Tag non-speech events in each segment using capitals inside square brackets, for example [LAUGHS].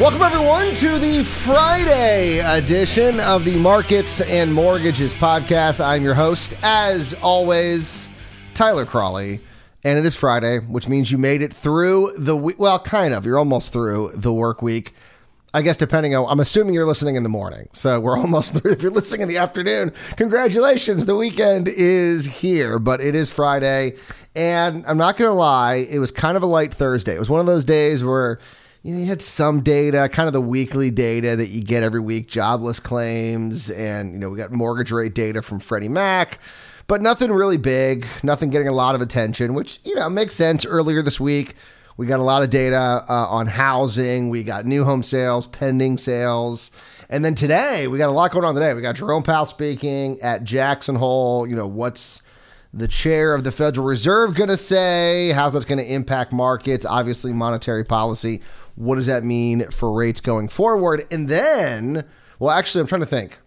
Welcome, everyone, to the Friday edition of the Markets and Mortgages podcast. I'm your host, as always, Tyler Cralle. And it is Friday, which means you made it through the week. Well, kind of. You're almost through the work week. I guess depending on, I'm assuming you're listening in the morning. So we're [LAUGHS] almost through. If you're listening in the afternoon, congratulations. The weekend is here, but it is Friday. And I'm not going to lie, it was kind of a light Thursday. It was one of those days where you know, you had some data, kind of the weekly data that you get every week, jobless claims, and you know, we got mortgage rate data from Freddie Mac, but nothing really big, nothing getting a lot of attention, which you know makes sense. Earlier this week, we got a lot of data uh, on housing, we got new home sales, pending sales, and then today we got a lot going on today. We got Jerome Powell speaking at Jackson Hole. You know, what's the chair of the Federal Reserve going to say? How's that's going to impact markets? Obviously, monetary policy. What does that mean for rates going forward? And then, well, actually, I'm trying to think.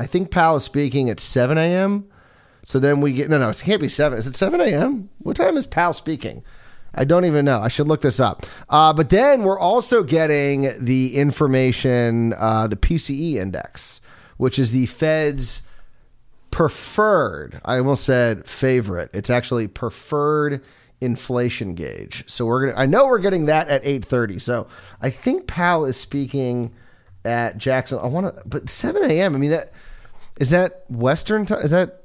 I think Powell is speaking at 7 a.m. So then we get, no, no, it can't be 7. Is it 7 a.m.? What time is Powell speaking? I don't even know. I should look this up. Uh, but then we're also getting the information, uh, the PCE index, which is the Fed's preferred, I almost said favorite. It's actually preferred inflation gauge. So we're gonna I know we're getting that at 8:30. So I think Powell is speaking at Jackson. I want to but 7 a.m. I mean that is that Western time? Is that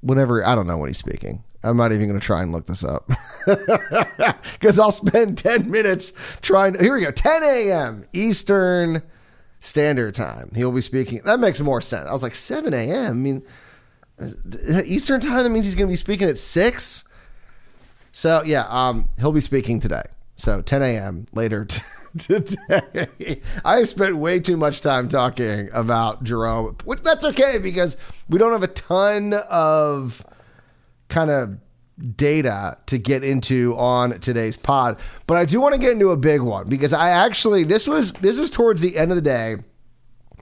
whenever I don't know when he's speaking. I'm not even going to try and look this up [LAUGHS] because I'll spend 10 minutes trying. To, here we go 10 a.m. Eastern Standard Time. He'll be speaking. That makes more sense. I was like 7 a.m. I mean, Eastern Time. That means he's going to be speaking at six. So yeah, um, he'll be speaking today. So 10 a.m. later t- [LAUGHS] today. I spent way too much time talking about Jerome, which that's okay because we don't have a ton of kind of data to get into on today's pod. But I do want to get into a big one because I actually this was this was towards the end of the day.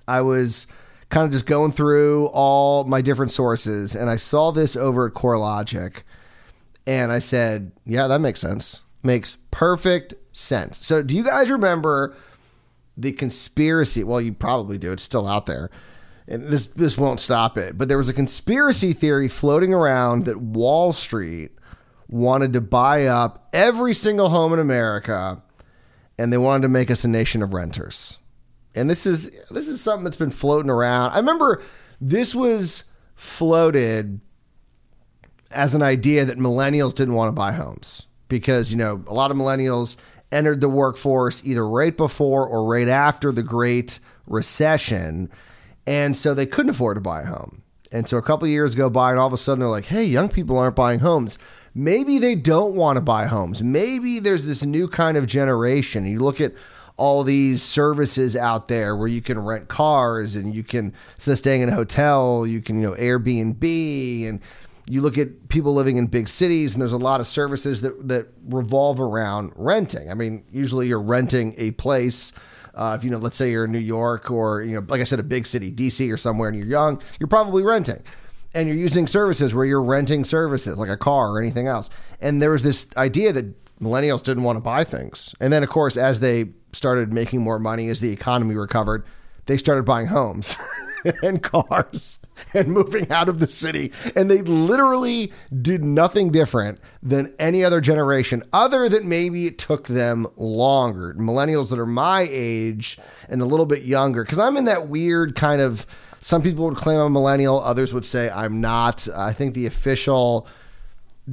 I was kind of just going through all my different sources and I saw this over at CoreLogic and I said, "Yeah, that makes sense. Makes perfect sense." So, do you guys remember the conspiracy? Well, you probably do. It's still out there and this this won't stop it. But there was a conspiracy theory floating around that Wall Street wanted to buy up every single home in America, and they wanted to make us a nation of renters. And this is this is something that's been floating around. I remember this was floated as an idea that millennials didn't want to buy homes because you know a lot of millennials entered the workforce either right before or right after the Great Recession and so they couldn't afford to buy a home. And so a couple years go by, and all of a sudden they're like, hey, young people aren't buying homes. Maybe they don't want to buy homes. Maybe there's this new kind of generation. You look at all these services out there where you can rent cars and you can, instead of staying in a hotel, you can, you know, Airbnb and you look at people living in big cities and there's a lot of services that, that revolve around renting. I mean, usually you're renting a place uh, if you know, let's say you're in New York or you know, like I said, a big city, DC or somewhere, and you're young, you're probably renting, and you're using services where you're renting services like a car or anything else. And there was this idea that millennials didn't want to buy things, and then of course, as they started making more money, as the economy recovered, they started buying homes. [LAUGHS] and cars and moving out of the city. And they literally did nothing different than any other generation, other than maybe it took them longer. Millennials that are my age and a little bit younger, because I'm in that weird kind of. Some people would claim I'm a millennial, others would say I'm not. I think the official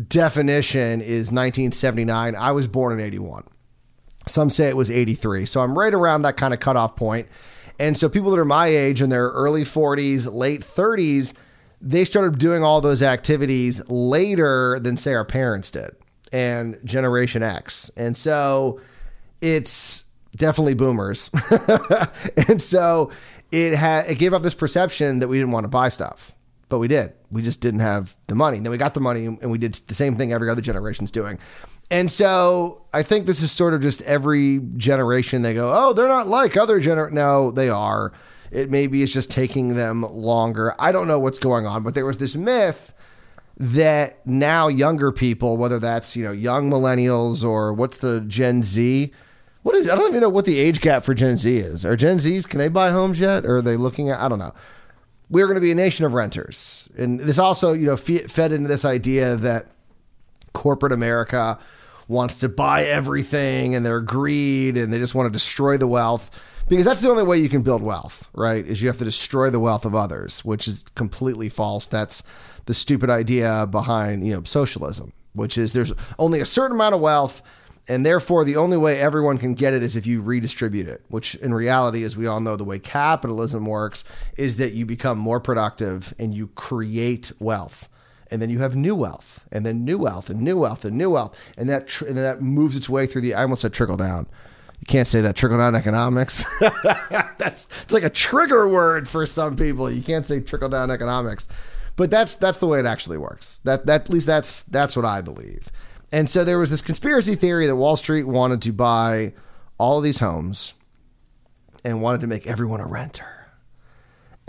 definition is 1979. I was born in 81. Some say it was 83. So I'm right around that kind of cutoff point. And so people that are my age in their early 40s, late 30s, they started doing all those activities later than say our parents did and Generation X. And so it's definitely boomers. [LAUGHS] and so it had it gave up this perception that we didn't want to buy stuff. But we did. We just didn't have the money. And then we got the money and we did the same thing every other generation's doing. And so I think this is sort of just every generation they go, oh, they're not like other gener. No, they are. It maybe is just taking them longer. I don't know what's going on, but there was this myth that now younger people, whether that's you know young millennials or what's the Gen Z, What is? I don't even know what the age gap for Gen Z is. Are Gen Zs can they buy homes yet? Or are they looking at? I don't know. We're going to be a nation of renters, and this also, you know, fed into this idea that corporate America wants to buy everything, and they're greed, and they just want to destroy the wealth because that's the only way you can build wealth, right? Is you have to destroy the wealth of others, which is completely false. That's the stupid idea behind you know socialism, which is there's only a certain amount of wealth and therefore the only way everyone can get it is if you redistribute it which in reality as we all know the way capitalism works is that you become more productive and you create wealth and then you have new wealth and then new wealth and new wealth and new wealth and that tr- and that moves its way through the i almost said trickle down you can't say that trickle down economics [LAUGHS] that's it's like a trigger word for some people you can't say trickle down economics but that's that's the way it actually works. That that at least that's that's what I believe. And so there was this conspiracy theory that Wall Street wanted to buy all of these homes and wanted to make everyone a renter.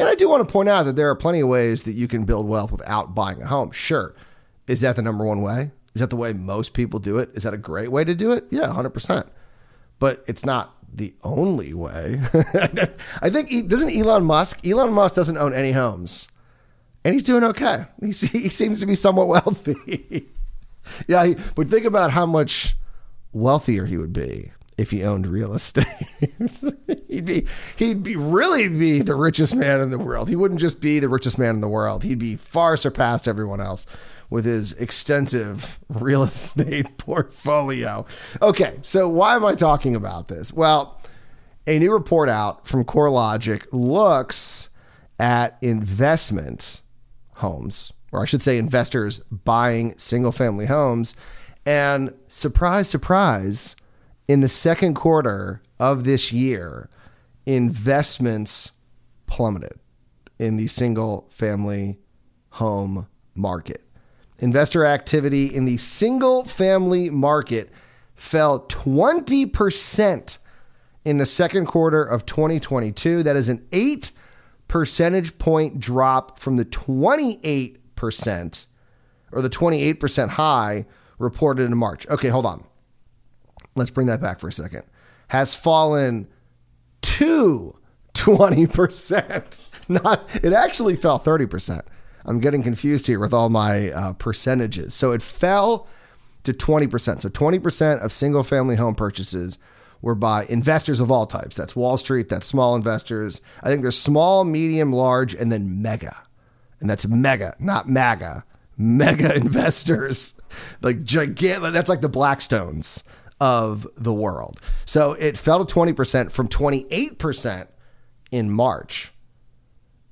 And I do want to point out that there are plenty of ways that you can build wealth without buying a home. Sure. Is that the number one way? Is that the way most people do it? Is that a great way to do it? Yeah, 100%. But it's not the only way. [LAUGHS] I think, doesn't Elon Musk, Elon Musk doesn't own any homes and he's doing okay. He, [LAUGHS] he seems to be somewhat wealthy. [LAUGHS] yeah, he, but think about how much wealthier he would be if he owned real estate. [LAUGHS] he'd be he'd be really be the richest man in the world. He wouldn't just be the richest man in the world. He'd be far surpassed everyone else with his extensive [LAUGHS] real estate [LAUGHS] portfolio. Okay, so why am I talking about this? Well, a new report out from CoreLogic looks at investment homes, or I should say, investors buying single family homes. And surprise, surprise, in the second quarter of this year, investments plummeted in the single family home market. Investor activity in the single family market fell 20% in the second quarter of 2022. That is an eight percentage point drop from the 28% or the 28% high reported in March. Okay, hold on. Let's bring that back for a second. Has fallen to 20%. [LAUGHS] Not it actually fell 30%. I'm getting confused here with all my uh, percentages. So it fell to 20%. So 20% of single family home purchases were by investors of all types. That's Wall Street, that's small investors. I think there's small, medium, large, and then mega. And that's mega, not MAGA. Mega [LAUGHS] investors, like gigantic. That's like the Blackstones of the world. So it fell to 20% from 28% in March.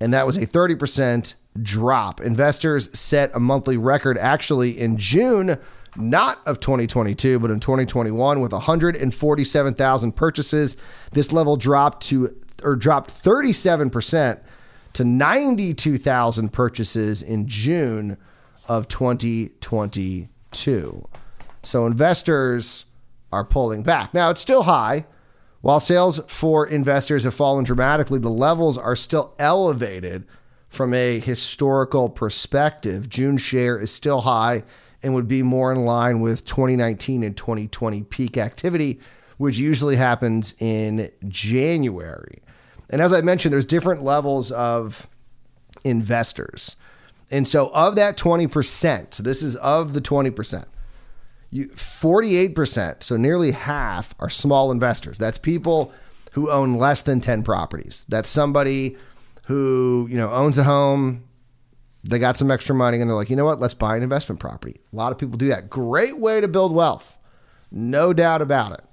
And that was a 30% drop. Investors set a monthly record actually in June not of 2022, but in 2021 with 147,000 purchases. This level dropped to or dropped 37% to 92,000 purchases in June of 2022. So investors are pulling back. Now it's still high. While sales for investors have fallen dramatically, the levels are still elevated from a historical perspective. June share is still high and would be more in line with 2019 and 2020 peak activity, which usually happens in January. And as I mentioned, there's different levels of investors. And so of that 20%, so this is of the 20%, you 48%, so nearly half are small investors. That's people who own less than 10 properties. That's somebody who, you know, owns a home, they got some extra money and they're like, you know what? Let's buy an investment property. A lot of people do that. Great way to build wealth. No doubt about it.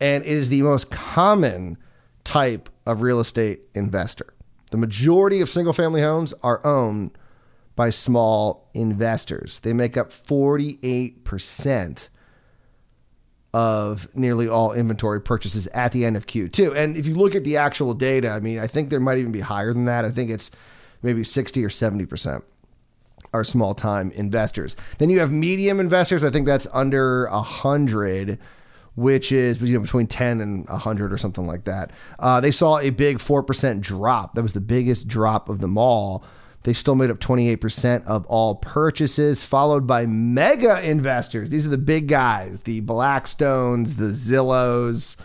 And it is the most common type of real estate investor. The majority of single family homes are owned by small investors. They make up 48% of nearly all inventory purchases at the end of Q2. And if you look at the actual data, I mean, I think there might even be higher than that. I think it's maybe 60 or 70% are small time investors. Then you have medium investors. I think that's under 100 which is you know between 10 and 100 or something like that. Uh, they saw a big 4% drop. That was the biggest drop of them all. They still made up 28% of all purchases, followed by mega investors. These are the big guys, the Blackstones, the Zillows,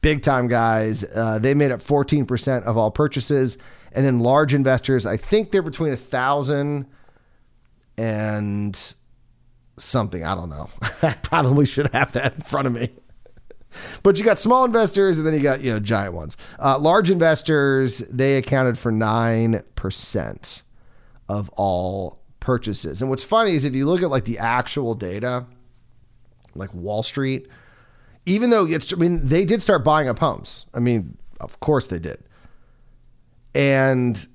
big time guys. Uh, they made up 14% of all purchases. And then large investors, I think they're between a thousand and something. I don't know. [LAUGHS] I probably should have that in front of me. But you got small investors and then you got, you know, giant ones. Uh, large investors, they accounted for 9% of all purchases. And what's funny is if you look at like the actual data, like Wall Street, even though it's, I mean, they did start buying up homes. I mean, of course they did. And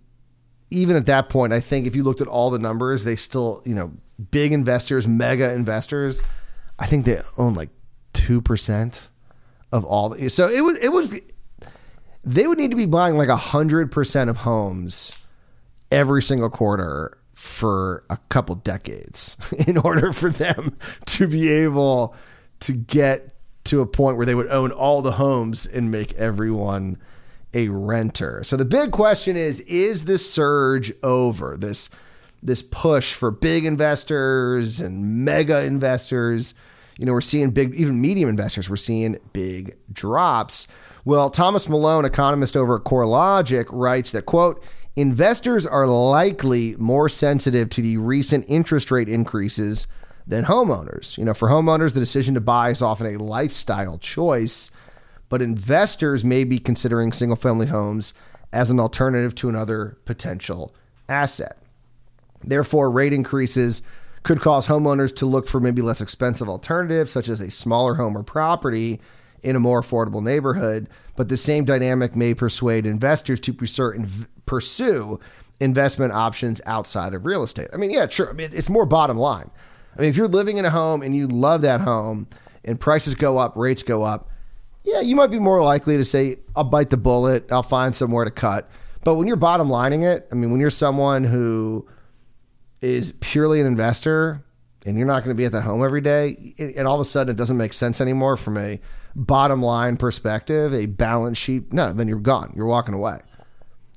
even at that point, I think if you looked at all the numbers, they still, you know, big investors, mega investors, I think they own like 2% of all. The, so it was, it was, they would need to be buying like 100% of homes every single quarter for a couple decades [LAUGHS] in order for them to be able to get to a point where they would own all the homes and make everyone a renter. So the big question is is this surge over? This this push for big investors and mega investors. You know, we're seeing big even medium investors, we're seeing big drops. Well, Thomas Malone, economist over at CoreLogic, writes that quote, investors are likely more sensitive to the recent interest rate increases than homeowners. You know, for homeowners, the decision to buy is often a lifestyle choice, but investors may be considering single family homes as an alternative to another potential asset. Therefore, rate increases could cause homeowners to look for maybe less expensive alternatives, such as a smaller home or property in a more affordable neighborhood. But the same dynamic may persuade investors to pursue investment options outside of real estate. I mean, yeah, sure. I mean, it's more bottom line. I mean, if you're living in a home and you love that home and prices go up, rates go up, yeah, you might be more likely to say, I'll bite the bullet, I'll find somewhere to cut. But when you're bottom lining it, I mean, when you're someone who is purely an investor and you're not going to be at that home every day, and all of a sudden it doesn't make sense anymore from a bottom line perspective, a balance sheet, no, then you're gone. You're walking away.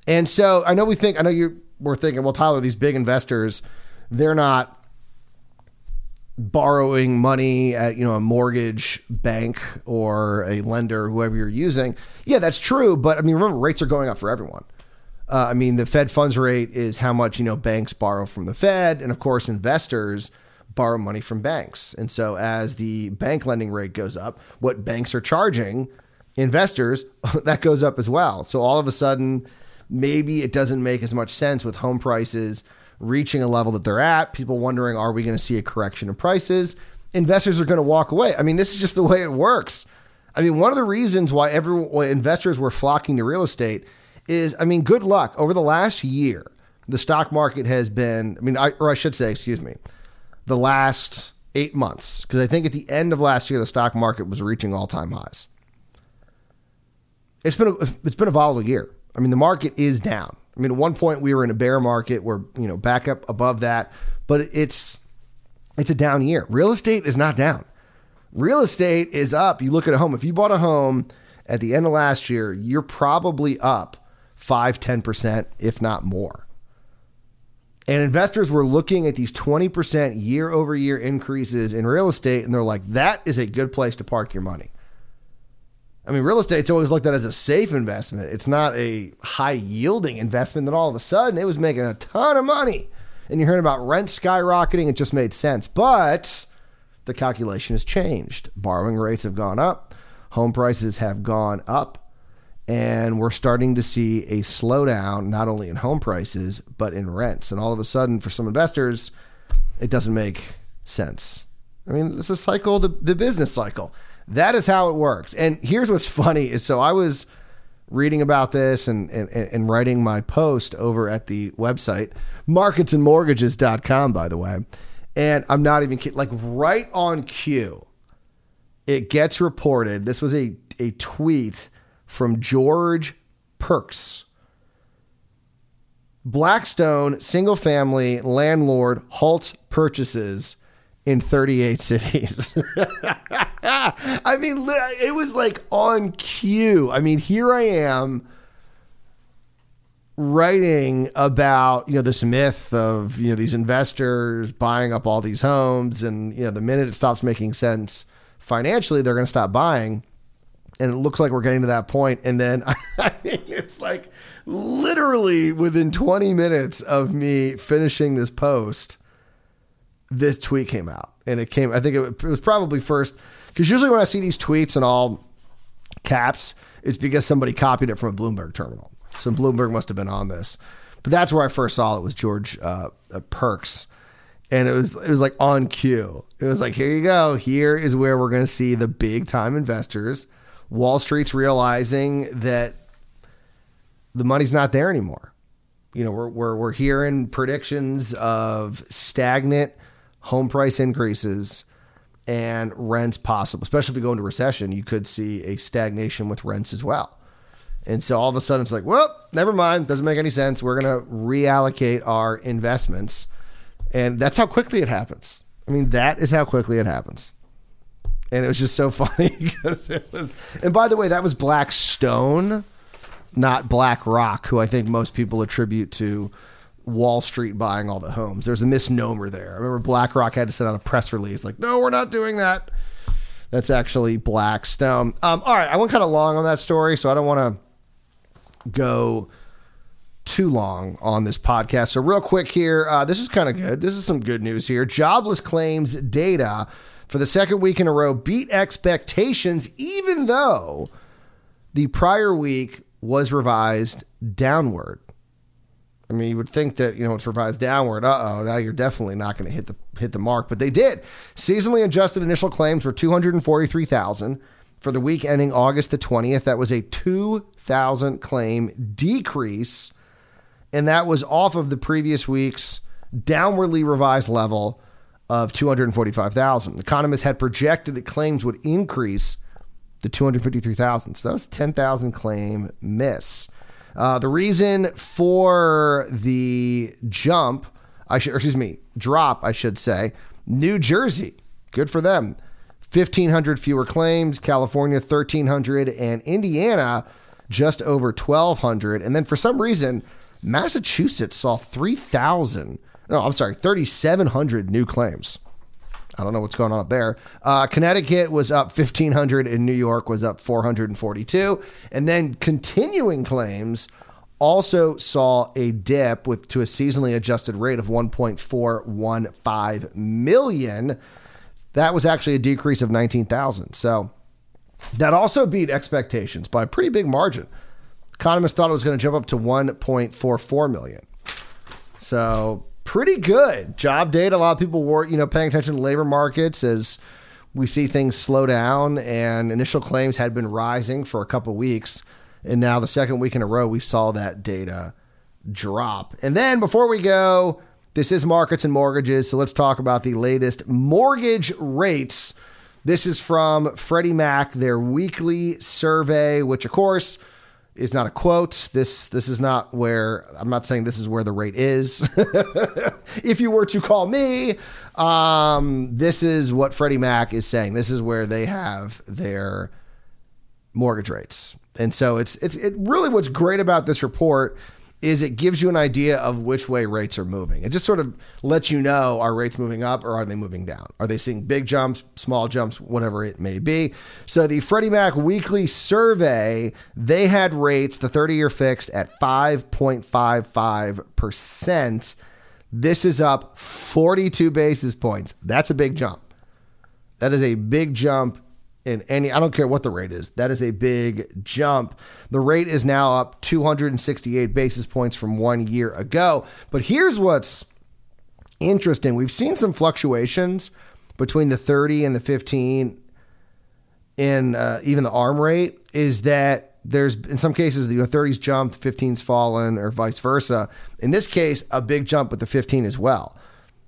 And so I know we think, I know you were thinking, well, Tyler, these big investors, they're not borrowing money at you know a mortgage bank or a lender whoever you're using. Yeah that's true but i mean remember rates are going up for everyone. Uh, i mean the fed funds rate is how much you know banks borrow from the fed and of course investors borrow money from banks. And so as the bank lending rate goes up what banks are charging investors [LAUGHS] that goes up as well. So all of a sudden maybe it doesn't make as much sense with home prices reaching a level that they're at, people wondering, are we going to see a correction in prices? Investors are going to walk away. I mean, this is just the way it works. I mean, one of the reasons why every why investors were flocking to real estate is, I mean, good luck. Over the last year, the stock market has been, I mean, I, or I should say, excuse me, the last eight months, because I think at the end of last year, the stock market was reaching all time highs. It's been a, it's been a volatile year. I mean, the market is down. I mean, at one point we were in a bear market. We're you know back up above that, but it's it's a down year. Real estate is not down. Real estate is up. You look at a home. If you bought a home at the end of last year, you're probably up 5 10%, if not more. And investors were looking at these 20% year over year increases in real estate, and they're like, that is a good place to park your money. I mean, real estate's always looked at as a safe investment. It's not a high yielding investment. Then all of a sudden, it was making a ton of money. And you're hearing about rent skyrocketing. It just made sense. But the calculation has changed. Borrowing rates have gone up, home prices have gone up, and we're starting to see a slowdown not only in home prices, but in rents. And all of a sudden, for some investors, it doesn't make sense. I mean, it's a cycle, the, the business cycle. That is how it works. And here's what's [LAUGHS] funny is so I was reading about this and, and, and writing my post over at the website, marketsandmortgages.com, by the way. And I'm not even kidding, like right on cue, it gets reported. This was a, a tweet from George Pearkes. Blackstone single family landlord halts purchases in 38 cities. [LAUGHS] I mean, it was like on cue. I mean, here I am writing about you know this myth of you know these investors buying up all these homes and you know the minute it stops making sense financially they're going to stop buying and it looks like we're getting to that point and then [LAUGHS] I mean, it's like literally within 20 minutes of me finishing this post this tweet came out and it came i think it, was probably first because usually when i see these tweets in all caps it's because somebody copied it from a bloomberg terminal so Bloomberg must have been on this. But that's where I first saw it was George uh, uh, Pearkes. And it was it was like on cue. It was like, here you go. Here is where we're going to see the big time investors. Wall Street's realizing that the money's not there anymore. You know, we're we're we're hearing predictions of stagnant home price increases and rents possible. Especially if we go into recession, you could see a stagnation with rents as well. And so all of a sudden it's like, well, never mind. Doesn't make any sense. We're going to reallocate our investments. And that's how quickly it happens. I mean, that is how quickly it happens. And it was just so [LAUGHS] funny because it was, and by the way, that was Blackstone, not BlackRock, who I think most people attribute to Wall Street buying all the homes. There's a misnomer there. I remember BlackRock had to send out a press release like, no, we're not doing that. That's actually Blackstone. Um, all right, I went kind of long on that story, so I don't want to go too long on this podcast. So, real quick here, uh, this is kind of good. This is some good news here. Jobless claims data for the second week in a row beat expectations, even though the prior week was revised downward. I mean, you would think that you know it's revised downward. Uh oh, now you're definitely not going to hit the hit the mark, but they did. Seasonally adjusted initial claims were two hundred and forty three thousand for the week ending August the 20th. That was a 2,000 claim decrease, and that was off of the previous week's downwardly revised level of 245,000. Economists had projected that claims would increase to 253,000. So that was 10,000 claim miss. Uh, the reason for the jump, I should, excuse me, drop, I should say, New Jersey, good for them. 1,500 fewer claims, California 1,300, and Indiana just over 1,200. And then for some reason, Massachusetts saw 3,000. No, I'm sorry, 3,700 new claims. I don't know what's going on up there. Uh, Connecticut was up 1,500 and New York was up 442. And then continuing claims also saw a dip with to a seasonally adjusted rate of 1.415 million. That was actually a decrease of 19,000. So that also beat expectations by a pretty big margin. Economists thought it was going to jump up to 1.44 million. So pretty good job data. A lot of people were, you know, paying attention to labor markets as we see things slow down and initial claims had been rising for a couple weeks. And now the second week in a row, we saw that data drop. And then before we go, this is markets and mortgages, so let's talk about the latest mortgage rates. This is from Freddie Mac, their weekly survey, which of course is not a quote. This this is not where I'm not saying this is where the rate is. [LAUGHS] if you were to call me, um, this is what Freddie Mac is saying. This is where they have their mortgage rates. And so it's it's it really what's great about this report is it gives you an idea of which way rates are moving. It just sort of lets you know are rates moving up or are they moving down? Are they seeing big jumps, small jumps, whatever it may be? So the Freddie Mac weekly survey, they had rates, the 30 year fixed at 5.55%. This is up 42 basis points. That's a big jump. That is a big jump in any, I don't care what the rate is. That is a big jump. The rate is now up 268 basis points from one year ago. But here's what's interesting we've seen some fluctuations between the 30 and the 15 in uh, even the arm rate is that there's in some cases the 30s jumped 15's fallen or vice versa in this case a big jump with the 15 as well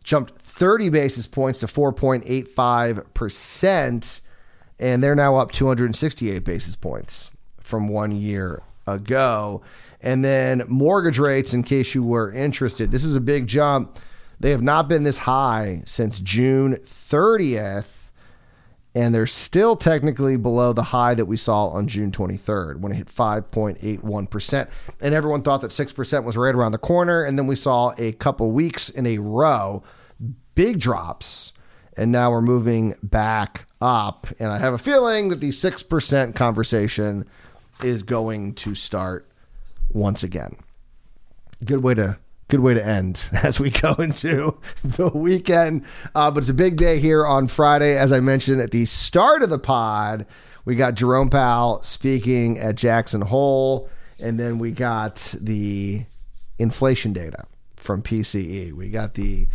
jumped 30 basis points to 4.85 percent and they're now up 268 basis points from one year ago. And then mortgage rates, in case you were interested, this is a big jump. They have not been this high since June 30th. and they're still technically below the high that we saw on June 23rd when it hit 5.81%. And everyone thought that 6% was right around the corner. And then we saw a couple weeks in a row, big drops. And now we're moving back up. And I have a feeling that the 6% conversation is going to start once again. Good way to good way to end [LAUGHS] as we go into the weekend. Uh, but it's a big day here on Friday. As I mentioned at the start of the pod, we got Jerome Powell speaking at Jackson Hole, and then we got the inflation data from PCE. We got the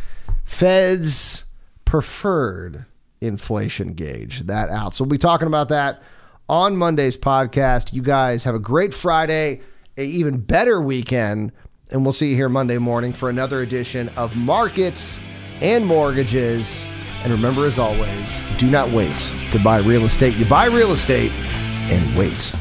Fed's preferred inflation gauge that out. So we'll be talking about that on Monday's podcast. You guys have a great Friday, a even better weekend and we'll see you here Monday morning for another edition of Markets and Mortgages. And remember, as always, do not wait to buy real estate. You buy real estate and wait.